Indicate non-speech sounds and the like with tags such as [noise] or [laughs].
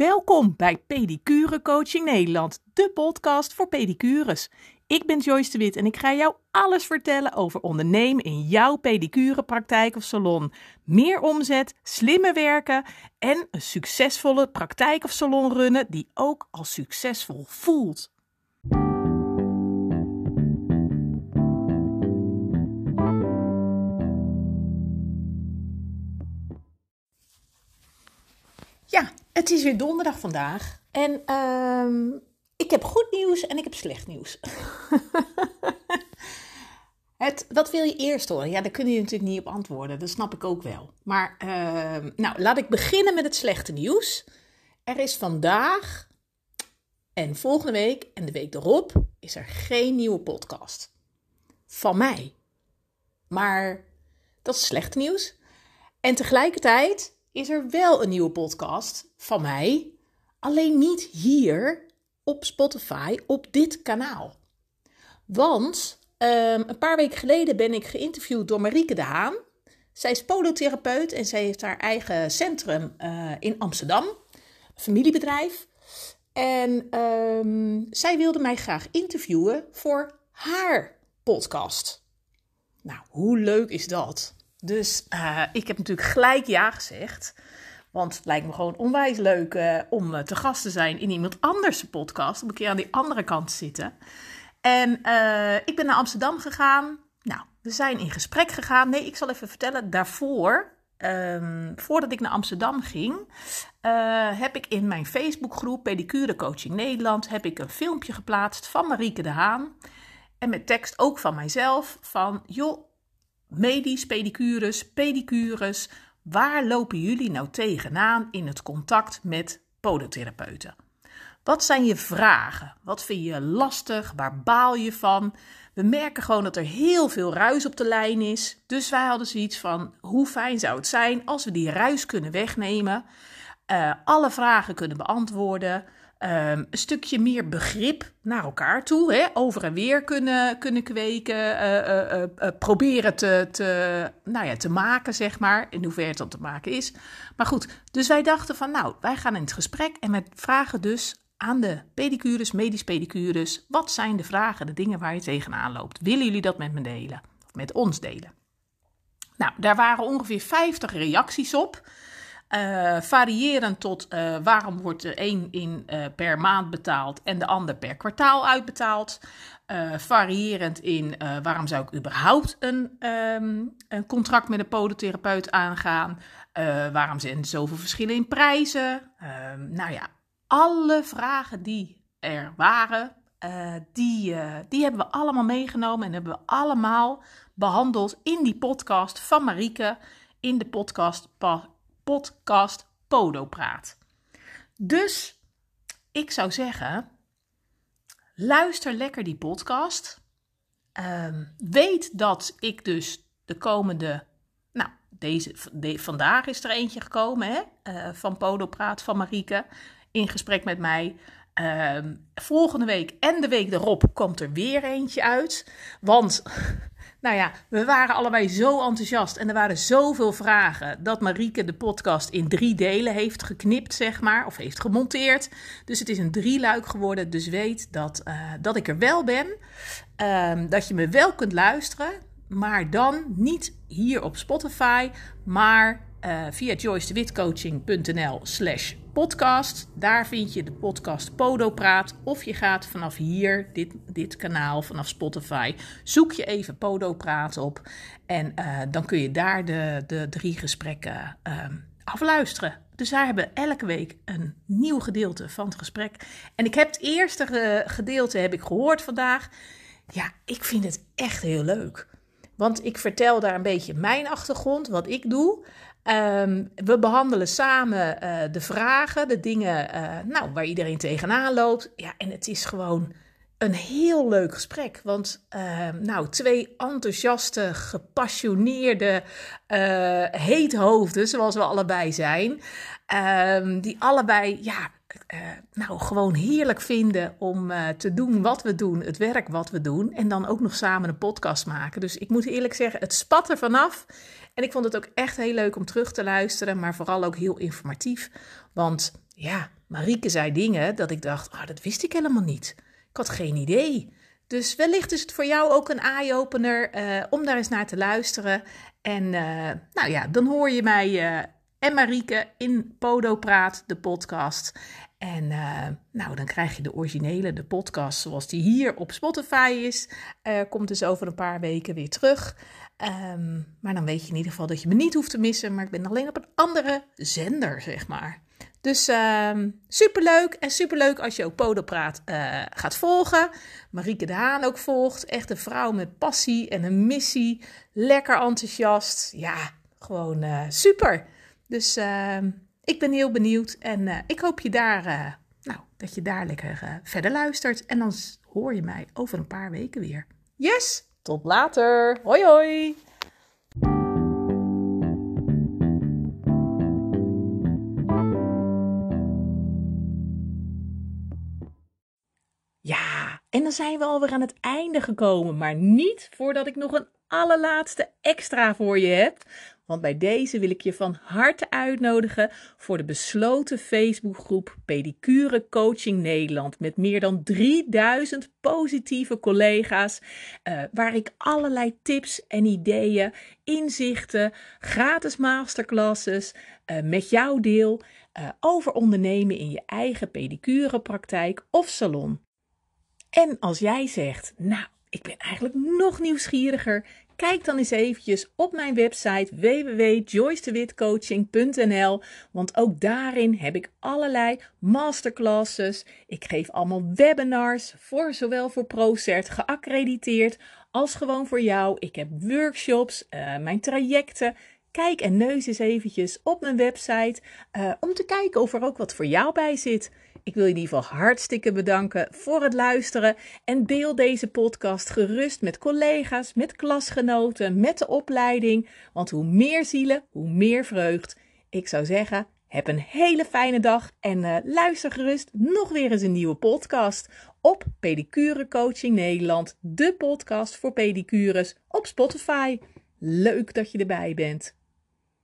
Welkom bij Pedicure Coaching Nederland, de podcast voor pedicures. Ik ben Joyce de Wit en ik ga jou alles vertellen over ondernemen in jouw pedicurepraktijk of salon. Meer omzet, slimmer werken en een succesvolle praktijk of salon runnen die ook als succesvol voelt. Ja, het is weer donderdag vandaag. En ehm, ik heb goed nieuws en ik heb slecht nieuws. [laughs] het, wat wil je eerst horen? Ja, daar kun je natuurlijk niet op antwoorden. Dat snap ik ook wel. Maar ehm, nou, laat ik beginnen met het slechte nieuws. Er is vandaag en volgende week en de week erop is er geen nieuwe podcast. Van mij. Maar dat is slecht nieuws. En tegelijkertijd is er wel een nieuwe podcast van mij. Alleen niet hier op Spotify, op dit kanaal. Want ehm, een paar weken geleden ben ik geïnterviewd door Marieke de Haan. Zij is podotherapeut en zij heeft haar eigen centrum uh, in Amsterdam, familiebedrijf. En ehm, zij wilde mij graag interviewen voor haar podcast. Nou, hoe leuk is dat? Dus uh, ik heb natuurlijk gelijk ja gezegd. Want het lijkt me gewoon onwijs leuk uh, om uh, te gast te zijn in iemand anders podcast. Om een keer aan die andere kant te zitten. En ik ben naar Amsterdam gegaan. Nou, we zijn in gesprek gegaan. Nee, ik zal even vertellen. Daarvoor, um, voordat ik naar Amsterdam ging, heb ik in mijn Facebookgroep Pedicure Coaching Nederland heb ik een filmpje geplaatst van Marieke de Haan. En met tekst ook van mijzelf. Van joh, medisch, pedicures, pedicures. Waar lopen jullie nou tegenaan in het contact met podotherapeuten? Wat zijn je vragen? Wat vind je lastig? Waar baal je van? We merken gewoon dat er heel veel ruis op de lijn is. Dus wij hadden zoiets van: hoe fijn zou het zijn als we die ruis kunnen wegnemen, uh, alle vragen kunnen beantwoorden. Um, een stukje meer begrip naar elkaar toe, hè, over en weer kunnen, kunnen kweken, uh, uh, proberen te, te, nou ja, te maken, zeg maar, in hoeverre het dan te maken is. Maar goed, dus wij dachten van, nou, wij gaan in het gesprek en met vragen dus aan de pedicures, medisch pedicures, wat zijn de vragen, de dingen waar je tegenaan loopt? Willen jullie dat met me delen? Of met ons delen? Nou, daar waren ongeveer 50 reacties op. Uh, variërend tot uh, waarom wordt de een in, uh, per maand betaald en de ander per kwartaal uitbetaald. variërend in waarom zou ik überhaupt een, um, een contract met een podotherapeut aangaan. waarom zijn er zoveel verschillen in prijzen. Ehm, nou ja, alle vragen die er waren, die, die hebben we allemaal meegenomen en hebben we allemaal behandeld in die podcast van Marieke. In de podcast podcast Podo Praat. Dus ik zou zeggen, luister lekker die podcast. Uh, weet dat ik dus de komende, nou, deze, de, vandaag is er eentje gekomen hè, uh, van Podo Praat van Marieke in gesprek met mij. Uh, volgende week en de week erop komt er weer eentje uit. Want nou ja, we waren allebei zo enthousiast en er waren zoveel vragen dat Marieke de podcast in drie delen heeft geknipt, zeg maar, of heeft gemonteerd. Dus het is een drieluik geworden. Dus weet dat, uh, dat ik er wel ben, uh, dat je me wel kunt luisteren, maar dan niet hier op Spotify, maar uh, via joycedewitcoaching.nl slash podcast. Daar vind je de podcast Podo Praat. Of je gaat vanaf hier, dit, dit kanaal, vanaf Spotify, zoek je even Podo Praat op. En uh, dan kun je daar de, de drie gesprekken uh, afluisteren. Dus daar hebben elke week een nieuw gedeelte van het gesprek. En ik heb het eerste gedeelte heb ik gehoord vandaag. Ja, ik vind het echt heel leuk. Want ik vertel daar een beetje mijn achtergrond, wat ik doe. Um, we behandelen samen uh, de vragen, de dingen uh, nou, waar iedereen tegenaan loopt. Ja, en het is gewoon een heel leuk gesprek. Want uh, nou, twee enthousiaste, gepassioneerde, uh, heethoofden, zoals we allebei zijn. Um, die allebei, ja, uh, nou, gewoon heerlijk vinden om uh, te doen wat we doen, het werk wat we doen. En dan ook nog samen een podcast maken. Dus ik moet eerlijk zeggen, het spat er vanaf. En ik vond het ook echt heel leuk om terug te luisteren, maar vooral ook heel informatief. Want ja, Marieke zei dingen dat ik dacht, oh, dat wist ik helemaal niet. Ik had geen idee. Dus wellicht is het voor jou ook een eye-opener uh, om daar eens naar te luisteren. En nou ja, dan hoor je mij en Marieke in Podo Praat, de podcast. En nou, dan krijg je de originele, de podcast zoals die hier op Spotify is. komt dus over een paar weken weer terug. Um, maar dan weet je in ieder geval dat je me niet hoeft te missen. Maar ik ben alleen op een andere zender, zeg maar. Dus uh, superleuk en superleuk als je ook Podopraat uh, gaat volgen. Marieke de Haan ook volgt. Echt een vrouw met passie en een missie. Lekker enthousiast. Ja, gewoon super. Dus uh, ik ben heel benieuwd en uh, ik hoop je daar, nou, dat je daar lekker verder luistert. En dan hoor je mij over een paar weken weer. Yes, tot later. Hoi hoi. Ja, en dan zijn we alweer aan het einde gekomen, maar niet voordat ik nog een allerlaatste extra voor je heb. Want bij deze wil ik je van harte uitnodigen voor de besloten Facebookgroep Pedicure Coaching Nederland. Met meer dan 3000 positieve collega's. Uh, waar ik allerlei tips en ideeën, inzichten, gratis masterclasses uh, met jou deel. Uh, over ondernemen in je eigen pedicurepraktijk of salon. En als jij zegt, nou, ik ben eigenlijk nog nieuwsgieriger, kijk dan eens eventjes op mijn website www.joycedewitcoaching.nl, want ook daarin heb ik allerlei masterclasses. Ik geef allemaal webinars voor zowel voor ProCert geaccrediteerd als gewoon voor jou. Ik heb workshops, uh, mijn trajecten. Kijk en neus eens eventjes op mijn website uh, om te kijken of er ook wat voor jou bij zit. Ik wil je in ieder geval hartstikke bedanken voor het luisteren en deel deze podcast gerust met collega's, met klasgenoten, met de opleiding, want hoe meer zielen, hoe meer vreugd. Ik zou zeggen, heb een hele fijne dag en uh, luister gerust nog weer eens een nieuwe podcast op Pedicure Coaching Nederland, de podcast voor pedicures op Spotify. Leuk dat je erbij bent.